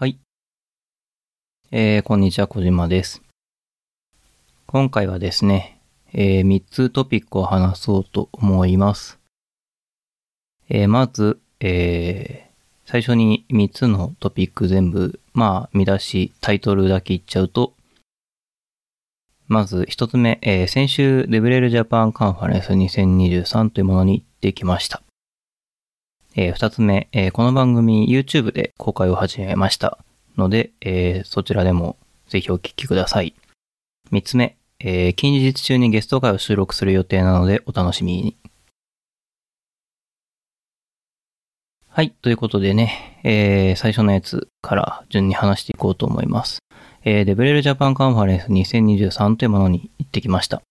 はい。えー、こんにちは、小島です。今回はですね、えー、3つトピックを話そうと思います。えー、まず、えー、最初に3つのトピック全部、まあ、見出し、タイトルだけ言っちゃうと、まず1つ目、えー、先週デブレルジャパンカンファレンス2023というものに行ってきました。えー、2つ目、えーこの番組 YouTube で公開を始めましたので、えーそちらでもぜひお聞きください。3つ目、えー近日中にゲスト会を収録する予定なのでお楽しみに。はい、ということでね、えー最初のやつから順に話していこうと思います。えーデブレルジャパンカンファレンス2023というものに行ってきました。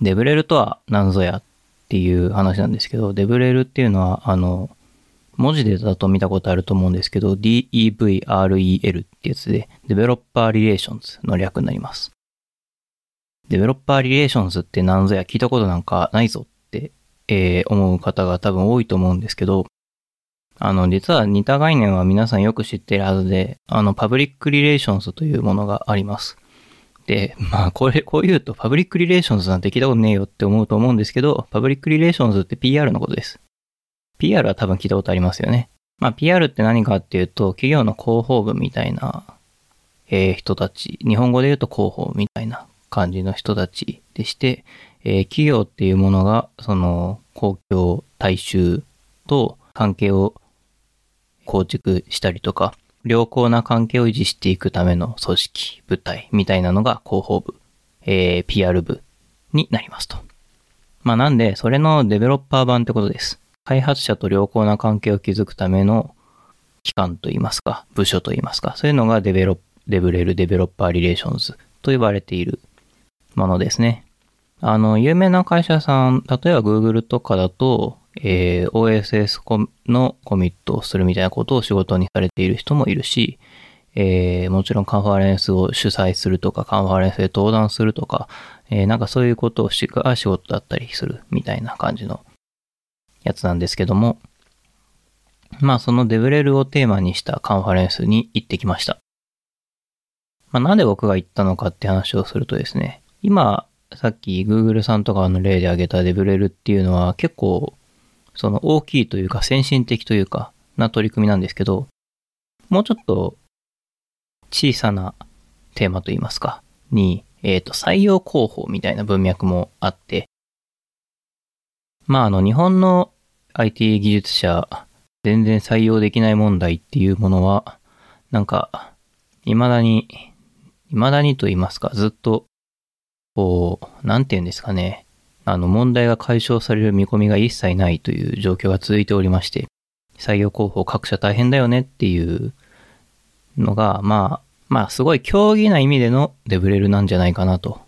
デブレルとは何ぞやっっていう話なんですけど、デブレルっていうのは、あの、文字でだと見たことあると思うんですけど、DEVREL ってやつで、Developer Relations の略になります。Developer Relations って何ぞや聞いたことなんかないぞって、えー思う方が多分多いと思うんですけど、あの、実は似た概念は皆さんよく知っているはずで、あの、 Public Relations というものがあります。で、まあ、これ、こう言うと、 Public Relations なんて聞いたことねえよって思うと思うんですけど、 Public Relations って PR のことです。PR は多分聞いたことありますよね。まあ、PR って何かっていうと、企業の広報部みたいな、えー人たち、日本語で言うと広報みたいな感じの人たちでして、えー企業っていうものが、その、公共、大衆と関係を構築したりとか、良好な関係を維持していくための組織、部隊みたいなのが広報部、えー PR 部になりますと。まあなんで、それのデベロッパー版ってことです。開発者と良好な関係を築くための機関といいますか、部署といいますか、そういうのがデベロデブレルデベロッパーリレーションズと呼ばれているものですね。あの、有名な会社さん、例えば Google とかだと、えー OSS コのコミットをするみたいなことを仕事にされている人もいるし、えーもちろんカンファレンスを主催するとか、カンファレンスで登壇するとか、えーなんかそういうことをしが仕事だったりするみたいな感じのやつなんですけども、まあそのデブレルをテーマにしたカンファレンスに行ってきました。まあなんで僕が行ったのかって話をするとですね、今、さっき Google さんとかの例で挙げたデブレルっていうのは結構その大きいというか先進的というかな取り組みなんですけど、もうちょっと小さなテーマといいますか、に、えっ、と、採用広報みたいな文脈もあって、まあ、あの、日本の IT 技術者、全然採用できない問題っていうものは、なんか、未だに、未だにと言いますか、ずっと、こう、なんて言うんですかね、あの、問題が解消される見込みが一切ないという状況が続いておりまして、採用広報各社大変だよねっていうのが、まあ、まあ、すごい競技な意味でのデブレルなんじゃないかなと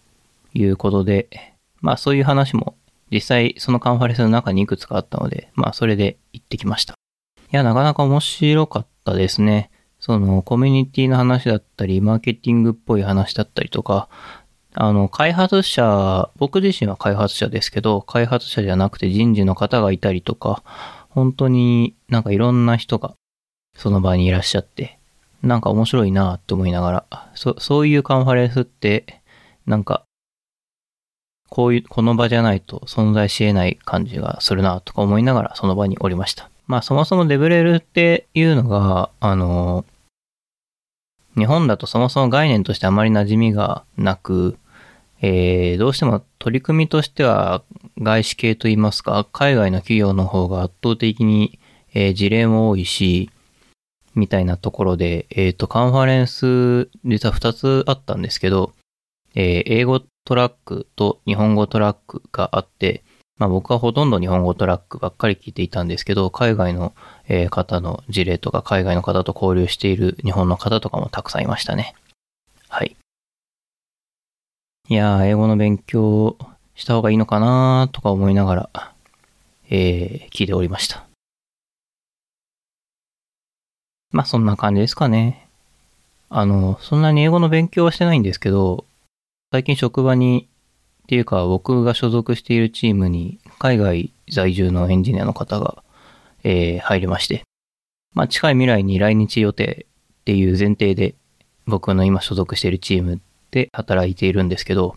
いうことで、まあ、そういう話も実際そのカンファレンスの中にいくつかあったので、まあ、それで行ってきました。いや、なかなか面白かったですね。その、コミュニティの話だったり、マーケティングっぽい話だったりとか、あの、開発者、僕自身は開発者ですけど、開発者じゃなくて人事の方がいたりとか、本当になんかいろんな人がその場にいらっしゃって、なんか面白いなって思いながら、そ、そういうカンファレンスって、なんか、こういう、この場じゃないと存在し得ない感じがするなとか思いながらその場におりました。まあそもそもデブレルっていうのが、あの、日本だとそもそも概念としてあまり馴染みがなく、えー、どうしても取り組みとしては外資系といいますか、海外の企業の方が圧倒的に、えー事例も多いし、みたいなところで、えっ、と、カンファレンス、実は2つあったんですけど、えー英語トラックと日本語トラックがあって、まあ僕はほとんど日本語トラックばっかり聞いていたんですけど、海外の、方の事例とか、海外の方と交流している日本の方とかもたくさんいましたね。はい。いやー、英語の勉強した方がいいのかなとか思いながら、えー聞いておりました。まあそんな感じですかね。あの、そんなに英語の勉強はしてないんですけど、最近職場に、っていうか僕が所属しているチームに海外在住のエンジニアの方が、えー入りまして。まあ近い未来に来日予定っていう前提で僕の今所属しているチームで働いているんですけど、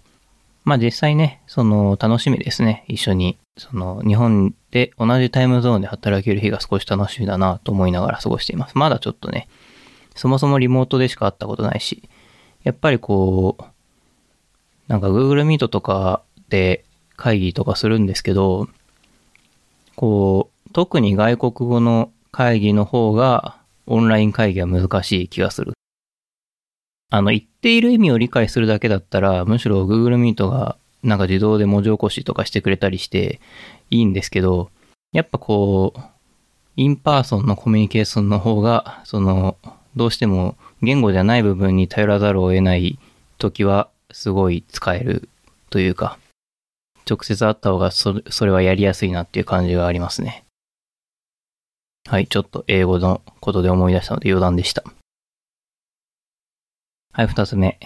まあ実際ね、その楽しみですね。一緒に、その日本で同じタイムゾーンで働ける日が少し楽しみだなと思いながら過ごしています。まだちょっとね、そもそもリモートでしか会ったことないし、やっぱりこう、なんか Google Meet とかで会議とかするんですけど、こう、特に外国語の会議の方がオンライン会議は難しい気がする。あの、言っている意味を理解するだけだったら、むしろ Google Meet がなんか自動で文字起こしとかしてくれたりしていいんですけど、やっぱこう、 in-person のコミュニケーションの方が、その、どうしても言語じゃない部分に頼らざるを得ない時は、すごい使えるというか、直接会った方がそそれはやりやすいなっていう感じがありますね。はい、ちょっと英語のことで思い出したので余談でした。はい、二つ目。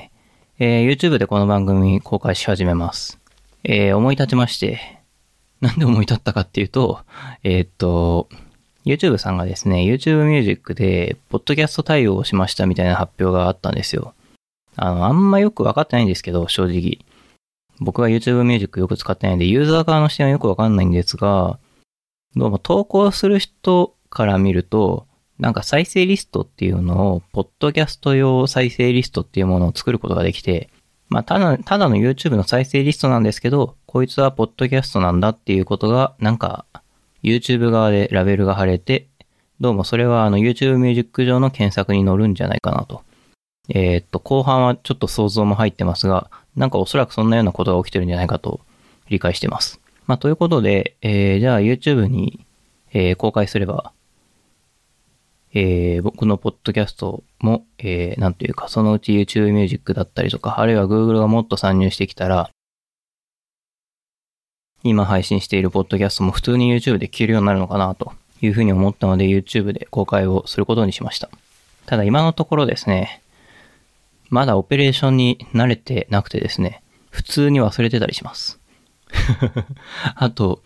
えー、YouTube でこの番組公開し始めます。えー、思い立ちまして、なんで思い立ったかっていうと、えー、っと、YouTube さんがですね、YouTube Music で、ポッドキャスト対応をしましたみたいな発表があったんですよ。あの、あんまよくわかってないんですけど、正直。僕は YouTube Music よく使ってないんで、ユーザー側の視点はよくわかんないんですが、どうも投稿する人から見ると、なんか再生リストっていうのを、ポッドキャスト用再生リストっていうものを作ることができて、まあ、ただ、ただの YouTube の再生リストなんですけど、こいつはポッドキャストなんだっていうことが、なんか、YouTube 側でラベルが貼れて、どうもそれはあの YouTube ミュージック上の検索に載るんじゃないかなと。えー、っと、後半はちょっと想像も入ってますが、なんかおそらくそんなようなことが起きてるんじゃないかと理解してます。まあ、ということで、えー、じゃあ YouTube に、えー、公開すれば、えー、僕のポッドキャストも、えー、なんというか、そのうち YouTube Music だったりとか、あるいは Google がもっと参入してきたら、今配信しているポッドキャストも普通に YouTube で聞けるようになるのかなというふうに思ったので YouTube で公開をすることにしました。ただ今のところですね、まだオペレーションに慣れてなくてですね、普通に忘れてたりします。あと、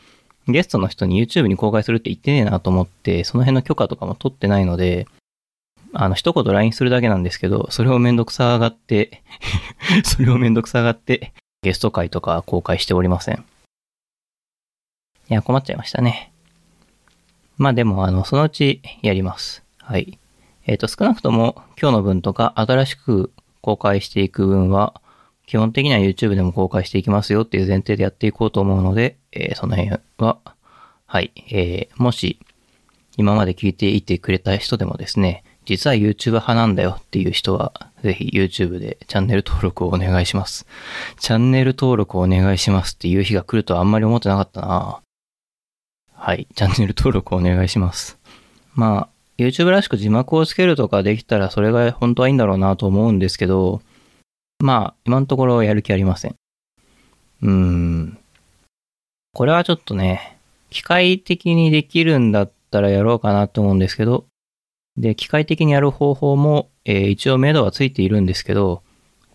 ゲストの人に YouTube に公開するって言ってねえなと思って、その辺の許可とかも取ってないので、あの、一言 LINE するだけなんですけど、それをめんどくさがって それをめんどくさがって、ゲスト会とか公開しておりません。いや、困っちゃいましたね。まあでも、あの、そのうちやります。はい。えっ、ー、と、少なくとも今日の分とか新しく公開していく分は、基本的には YouTube でも公開していきますよっていう前提でやっていこうと思うので、えー、その辺は、はい、えー、もし、今まで聞いていてくれた人でもですね、実は YouTube 派なんだよっていう人は、ぜひ YouTube でチャンネル登録をお願いします。チャンネル登録をお願いしますっていう日が来るとはあんまり思ってなかったなはい、チャンネル登録をお願いします。まあ、YouTube らしく字幕をつけるとかできたらそれが本当はいいんだろうなと思うんですけど、まあ、今のところやる気ありません。うーん。これはちょっとね、機械的にできるんだったらやろうかなと思うんですけど、で、機械的にやる方法も、えー、一応目処はついているんですけど、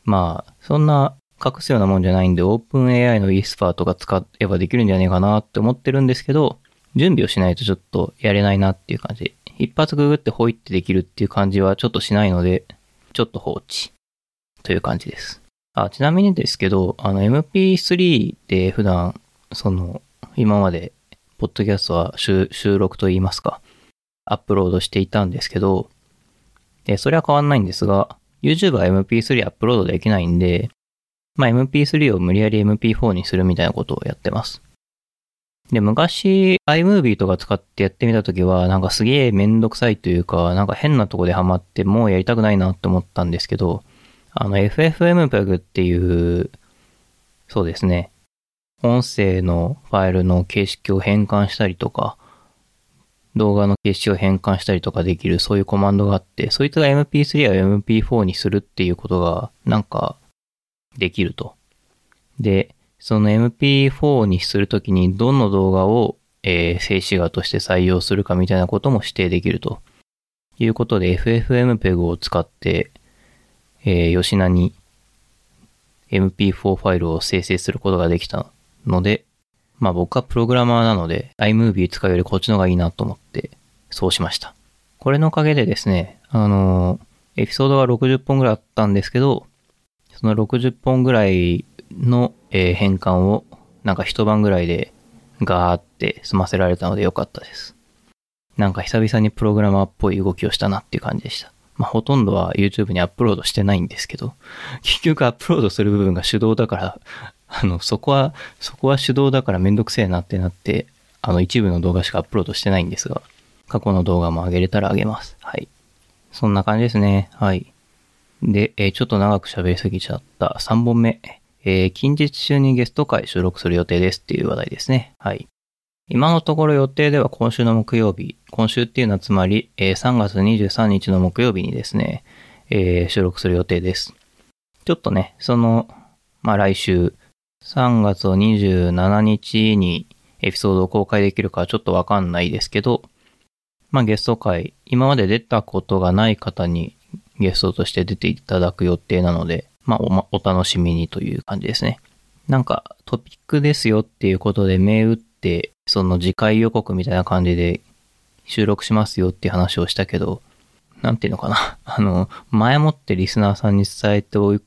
まあ、そんな隠すようなもんじゃないんで、OpenAI の ESPA とか使えばできるんじゃねえかなって思ってるんですけど、準備をしないとちょっとやれないなっていう感じ。一発ググってホイってできるっていう感じはちょっとしないので、ちょっと放置。という感じです。あ、ちなみにですけど、あの MP3 で普段、その、今まで、ポッドキャストは収録といいますか、アップロードしていたんですけど、えそれは変わんないんですが、YouTube は MP3 アップロードできないんで、まあ、MP3 を無理やり MP4 にするみたいなことをやってます。で、昔 iMovie とか使ってやってみたときは、なんかすげえめんどくさいというか、なんか変なとこでハマってもうやりたくないなって思ったんですけど、あの FFmpeg っていう、そうですね、音声のファイルの形式を変換したりとか、動画の形式を変換したりとかできるそういうコマンドがあって、そいつが MP3 や MP4 にするっていうことがなんかできると。で、その MP4 にするときにどの動画を、えー、静止画として採用するかみたいなことも指定できるということで FFmpeg を使って、えー、吉名に MP4 ファイルを生成することができたので、まあ僕はプログラマーなので iMovie 使うよりこっちの方がいいなと思ってそうしました。これのおかげでですね、あの、エピソードが60本ぐらいあったんですけど、その60本ぐらいの、えー変換を、なんか一晩ぐらいでガーって済ませられたのでよかったです。なんか久々にプログラマーっぽい動きをしたなっていう感じでした。まあ、ほとんどは YouTube にアップロードしてないんですけど、結局アップロードする部分が手動だから、あの、そこは、そこは手動だからめんどくせえなってなって、あの、一部の動画しかアップロードしてないんですが、過去の動画も上げれたら上げます。はい。そんな感じですね。はい。で、えーちょっと長く喋りすぎちゃった3本目。えー近日中にゲスト会収録する予定ですっていう話題ですね。はい。今のところ予定では今週の木曜日、今週っていうのはつまり、えー3月23日の木曜日にですね、えー収録する予定です。ちょっとね、その、まあ来週、3月27日にエピソードを公開できるかちょっとわかんないですけど、まあゲスト会、今まで出たことがない方にゲストとして出ていただく予定なので、まあおお楽しみにという感じですね。なんかトピックですよっていうことで銘打って、その次回予告みたいな感じで収録しますよっていう話をしたけど、なんていうのかな。あの、前もってリスナーさんに伝えてお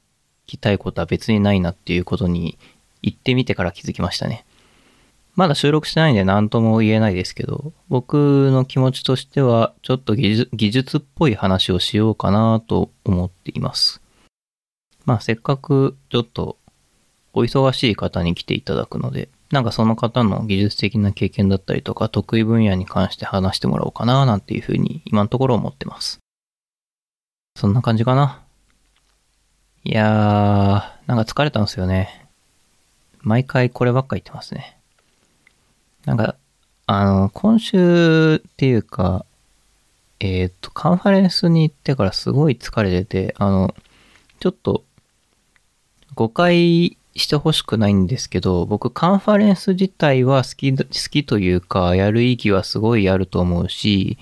きたいことは別にないなっていうことに言ってみてから気づきましたね。まだ収録してないんで何とも言えないですけど、僕の気持ちとしては、ちょっと技術技術っぽい話をしようかなと思っています。まあ、せっかくちょっとお忙しい方に来ていただくので、なんかその方の技術的な経験だったりとか、得意分野に関して話してもらおうかななんていうふうに今のところ思ってます。そんな感じかな？いやー、なんか疲れたんですよね。毎回こればっか言ってますね。なんか、あの、今週っていうか、えっ、と、カンファレンスに行ってからすごい疲れてて、あの、ちょっと、誤解してほしくないんですけど、僕カンファレンス自体は好き、好きというか、やる意義はすごいあると思うし、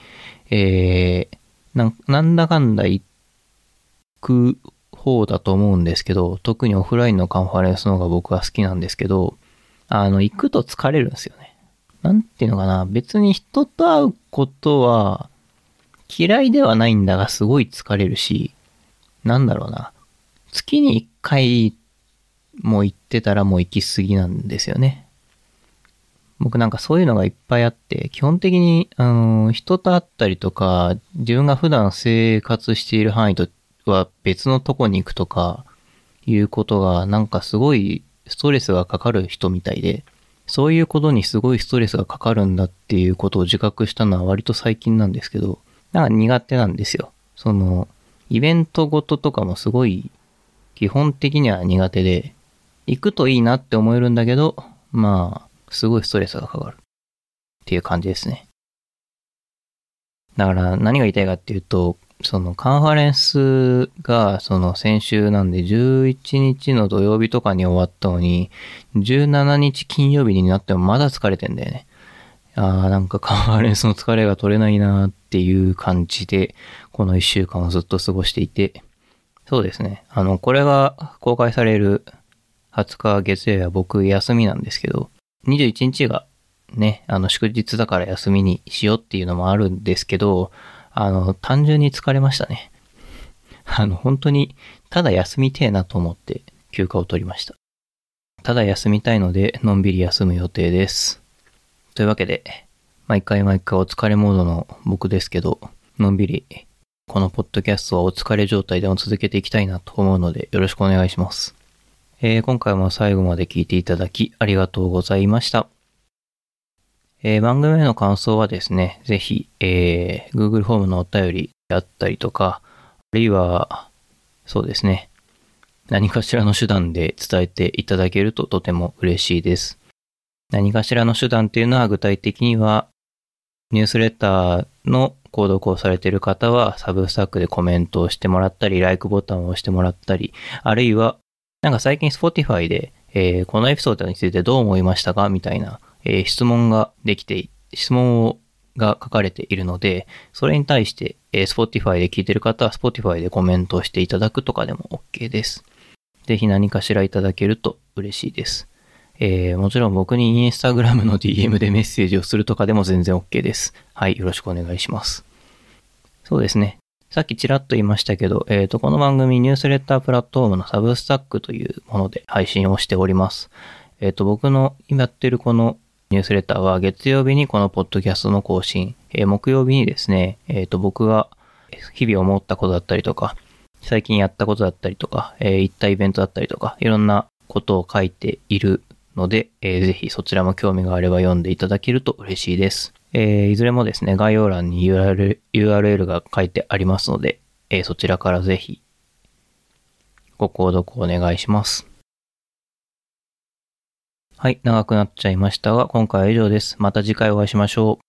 えー、ななんだかんだ行く方だと思うんですけど、特にオフラインのカンファレンスの方が僕は好きなんですけど、あの、行くと疲れるんですよね。なんていうのかな、別に人と会うことは嫌いではないんだがすごい疲れるし、なんだろうな。月に一回も行ってたらもう行き過ぎなんですよね。僕なんかそういうのがいっぱいあって、基本的に、あの、人と会ったりとか、自分が普段生活している範囲とは別のとこに行くとか、いうことが、なんかすごいストレスがかかる人みたいで、そういうことにすごいストレスがかかるんだっていうことを自覚したのは割と最近なんですけど、なんか苦手なんですよ。その、イベントごととかもすごい、基本的には苦手で、行くといいなって思えるんだけど、まあ、すごいストレスがかかる。っていう感じですね。だから何が言いたいかっていうと、そのカンファレンスがその先週なんで11日の土曜日とかに終わったのに、17日金曜日になってもまだ疲れてんだよね。ああ、なんかカンファレンスの疲れが取れないなっていう感じで、この1週間をずっと過ごしていて、そうですね。あの、これが公開される20日月曜日は僕休みなんですけど、21日がね、あの祝日だから休みにしようっていうのもあるんですけど、あの、単純に疲れましたね。あの、本当に、ただ休みてえなと思って休暇を取りました。ただ休みたいので、のんびり休む予定です。というわけで、毎回毎回お疲れモードの僕ですけど、のんびり、このポッドキャストはお疲れ状態でも続けていきたいなと思うので、よろしくお願いします。えー今回も最後まで聞いていただきありがとうございました。えー番組への感想はですね、ぜひ、えー Google フォームのお便りであったりとか、あるいは、そうですね、何かしらの手段で伝えていただけるととても嬉しいです。何かしらの手段っていうのは具体的には、ニュースレターの購読をされている方は、サブスタックでコメントをしてもらったり、LIKE ボタンを押してもらったり、あるいは、なんか最近 Spotify で、えーこのエピソードについてどう思いましたか？みたいな、えー質問ができて、質問をが書かれているので、それに対して、えー Spotify で聞いてる方は Spotify でコメントをしていただくとかでも OK です。ぜひ何かしらいただけると嬉しいです。えーもちろん僕にインスタグラムの DM でメッセージをするとかでも全然 OK です。はい、よろしくお願いします。そうですね。さっきちらっと言いましたけど、えっ、と、この番組ニュースレッタープラットフォームのサブスタックというもので配信をしております。えっ、と、僕の今やってるこのニュースレターは月曜日にこのポッドキャストの更新、えー木曜日にですね、えっ、と、僕が日々思ったことだったりとか、最近やったことだったりとか、えー行ったイベントだったりとか、いろんなことを書いているので、えーぜひそちらも興味があれば読んでいただけると嬉しいです。えーいずれもですね、概要欄に URL, URL が書いてありますので、えーそちらからぜひご購読お願いします。はい、長くなっちゃいましたが、今回は以上です。また次回お会いしましょう。